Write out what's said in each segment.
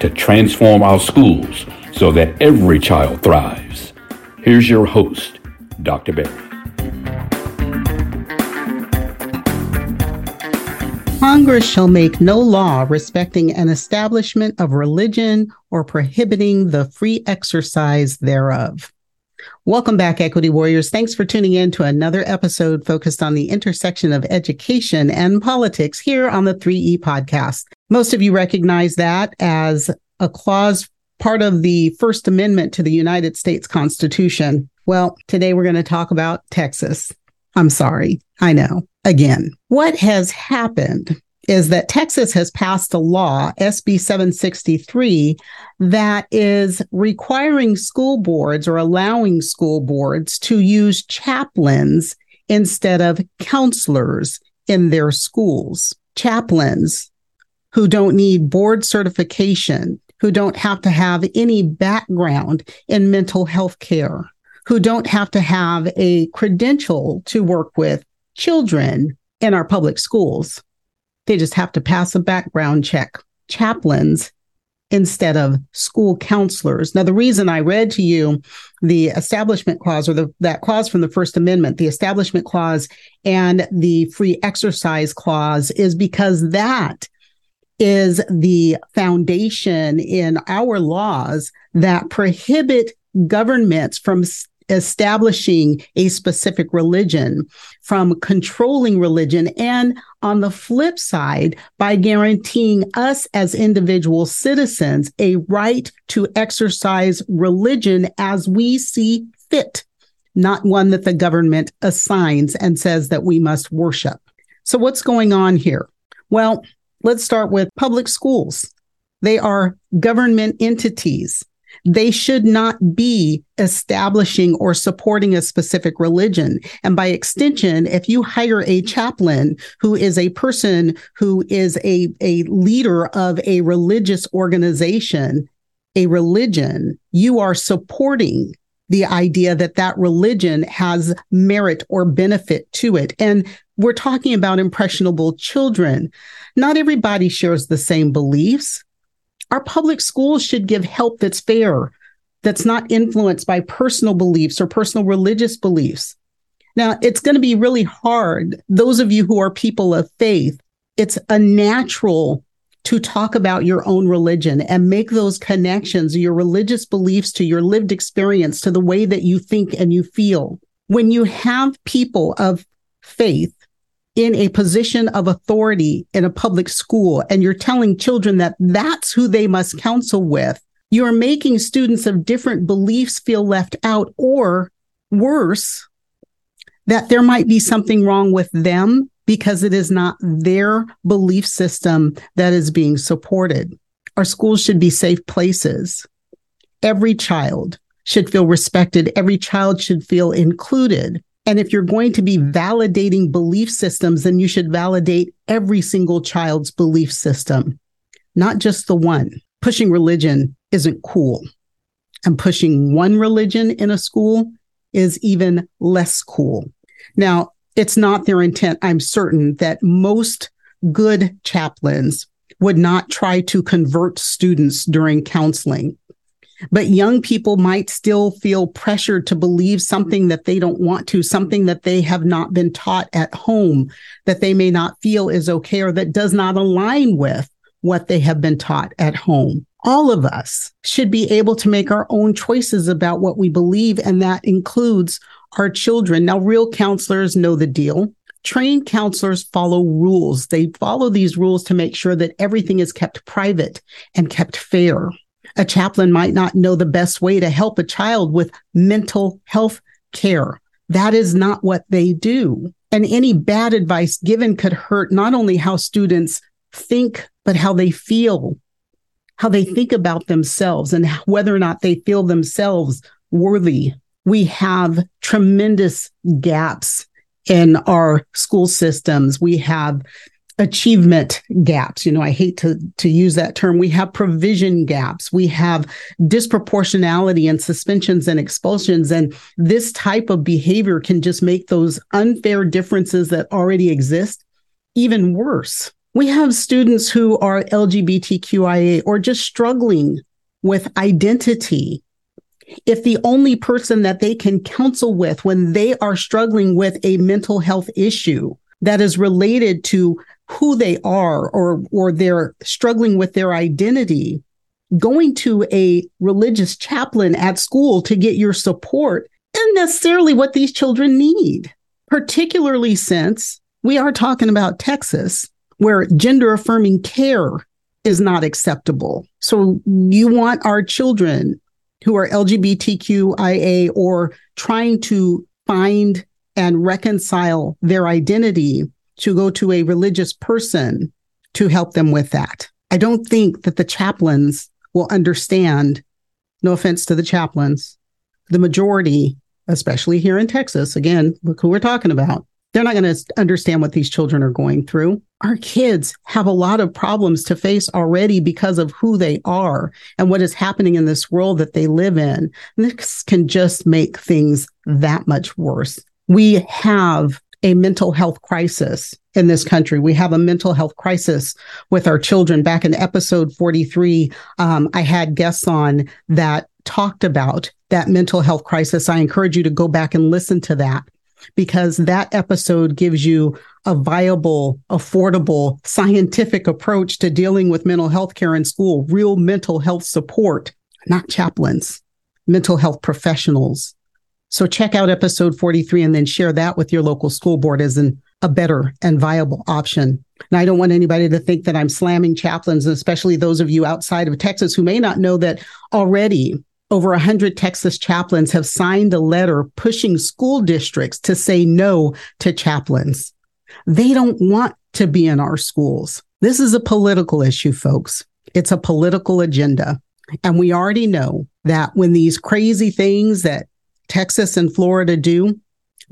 to transform our schools so that every child thrives. Here's your host, Dr. Berry. Congress shall make no law respecting an establishment of religion or prohibiting the free exercise thereof. Welcome back, Equity Warriors. Thanks for tuning in to another episode focused on the intersection of education and politics here on the 3E podcast. Most of you recognize that as a clause part of the First Amendment to the United States Constitution. Well, today we're going to talk about Texas. I'm sorry. I know. Again, what has happened is that Texas has passed a law, SB 763, that is requiring school boards or allowing school boards to use chaplains instead of counselors in their schools. Chaplains who don't need board certification, who don't have to have any background in mental health care, who don't have to have a credential to work with children in our public schools. They just have to pass a background check. Chaplains instead of school counselors. Now, the reason I read to you the establishment clause or the, that clause from the First Amendment, the establishment clause and the free exercise clause is because that is the foundation in our laws that prohibit governments from establishing a specific religion, from controlling religion, and on the flip side, by guaranteeing us as individual citizens a right to exercise religion as we see fit, not one that the government assigns and says that we must worship. So, what's going on here? Well, Let's start with public schools. They are government entities. They should not be establishing or supporting a specific religion. And by extension, if you hire a chaplain who is a person who is a, a leader of a religious organization, a religion, you are supporting the idea that that religion has merit or benefit to it. And we're talking about impressionable children. Not everybody shares the same beliefs. Our public schools should give help that's fair, that's not influenced by personal beliefs or personal religious beliefs. Now, it's going to be really hard. Those of you who are people of faith, it's a natural to talk about your own religion and make those connections, your religious beliefs to your lived experience, to the way that you think and you feel. When you have people of faith in a position of authority in a public school and you're telling children that that's who they must counsel with, you're making students of different beliefs feel left out or worse, that there might be something wrong with them because it is not their belief system that is being supported. Our schools should be safe places. Every child should feel respected. Every child should feel included. And if you're going to be mm-hmm. validating belief systems, then you should validate every single child's belief system, not just the one. Pushing religion isn't cool. And pushing one religion in a school is even less cool. Now, it's not their intent. I'm certain that most good chaplains would not try to convert students during counseling. But young people might still feel pressured to believe something that they don't want to, something that they have not been taught at home, that they may not feel is okay or that does not align with what they have been taught at home. All of us should be able to make our own choices about what we believe, and that includes our children. Now, real counselors know the deal. Trained counselors follow rules. They follow these rules to make sure that everything is kept private and kept fair. A chaplain might not know the best way to help a child with mental health care. That is not what they do. And any bad advice given could hurt not only how students think, but how they feel, how they think about themselves and whether or not they feel themselves worthy. We have tremendous gaps in our school systems. We have achievement gaps. You know, I hate to, to use that term. We have provision gaps. We have disproportionality and suspensions and expulsions. And this type of behavior can just make those unfair differences that already exist even worse. We have students who are LGBTQIA or just struggling with identity. If the only person that they can counsel with when they are struggling with a mental health issue that is related to who they are or or they're struggling with their identity going to a religious chaplain at school to get your support isn't necessarily what these children need. Particularly since we are talking about Texas where gender affirming care is not acceptable. So you want our children who are LGBTQIA or trying to find and reconcile their identity to go to a religious person to help them with that. I don't think that the chaplains will understand, no offense to the chaplains, the majority, especially here in Texas, again, look who we're talking about. They're not going to understand what these children are going through. Our kids have a lot of problems to face already because of who they are and what is happening in this world that they live in. And this can just make things that much worse. We have a mental health crisis in this country. We have a mental health crisis with our children. Back in episode 43, um, I had guests on that talked about that mental health crisis. I encourage you to go back and listen to that because that episode gives you a viable, affordable, scientific approach to dealing with mental health care in school, real mental health support, not chaplains, mental health professionals so check out episode 43 and then share that with your local school board as an, a better and viable option. Now, I don't want anybody to think that I'm slamming chaplains, especially those of you outside of Texas who may not know that already over 100 Texas chaplains have signed a letter pushing school districts to say no to chaplains. They don't want to be in our schools. This is a political issue, folks. It's a political agenda. And we already know that when these crazy things that Texas and Florida do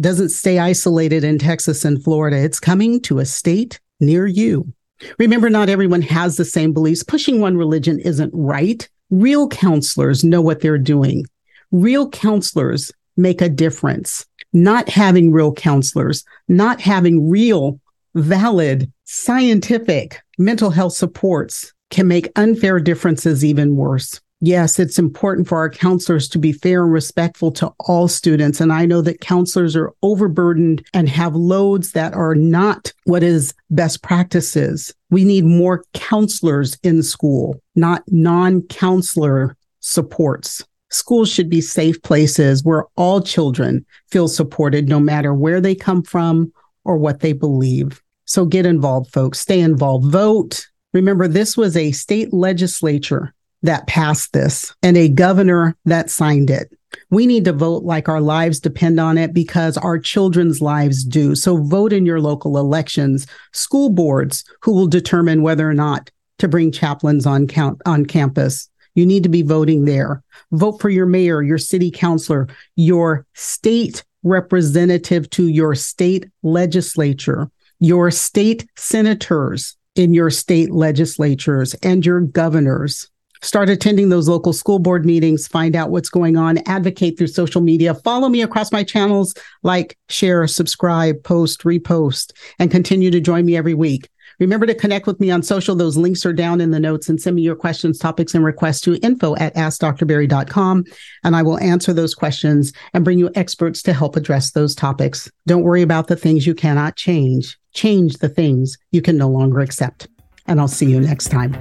doesn't stay isolated in Texas and Florida. It's coming to a state near you. Remember, not everyone has the same beliefs. Pushing one religion isn't right. Real counselors know what they're doing. Real counselors make a difference. Not having real counselors, not having real, valid, scientific mental health supports can make unfair differences even worse. Yes, it's important for our counselors to be fair and respectful to all students. And I know that counselors are overburdened and have loads that are not what is best practices. We need more counselors in school, not non counselor supports. Schools should be safe places where all children feel supported, no matter where they come from or what they believe. So get involved, folks. Stay involved. Vote. Remember, this was a state legislature that passed this and a governor that signed it. We need to vote like our lives depend on it because our children's lives do. So vote in your local elections, school boards who will determine whether or not to bring chaplains on count on campus. You need to be voting there. Vote for your mayor, your city councilor, your state representative to your state legislature, your state senators in your state legislatures, and your governors. Start attending those local school board meetings, find out what's going on, advocate through social media. Follow me across my channels, like, share, subscribe, post, repost, and continue to join me every week. Remember to connect with me on social. Those links are down in the notes and send me your questions, topics, and requests to info at askdrberry.com. And I will answer those questions and bring you experts to help address those topics. Don't worry about the things you cannot change. Change the things you can no longer accept. And I'll see you next time.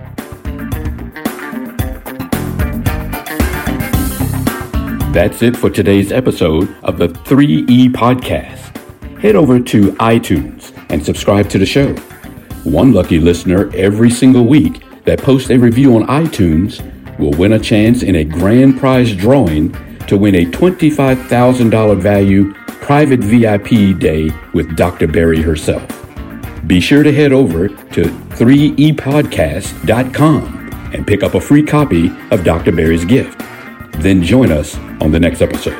That's it for today's episode of the 3E Podcast. Head over to iTunes and subscribe to the show. One lucky listener every single week that posts a review on iTunes will win a chance in a grand prize drawing to win a $25,000 value private VIP day with Dr. Berry herself. Be sure to head over to 3epodcast.com and pick up a free copy of Dr. Berry's gift. Then join us on the next episode.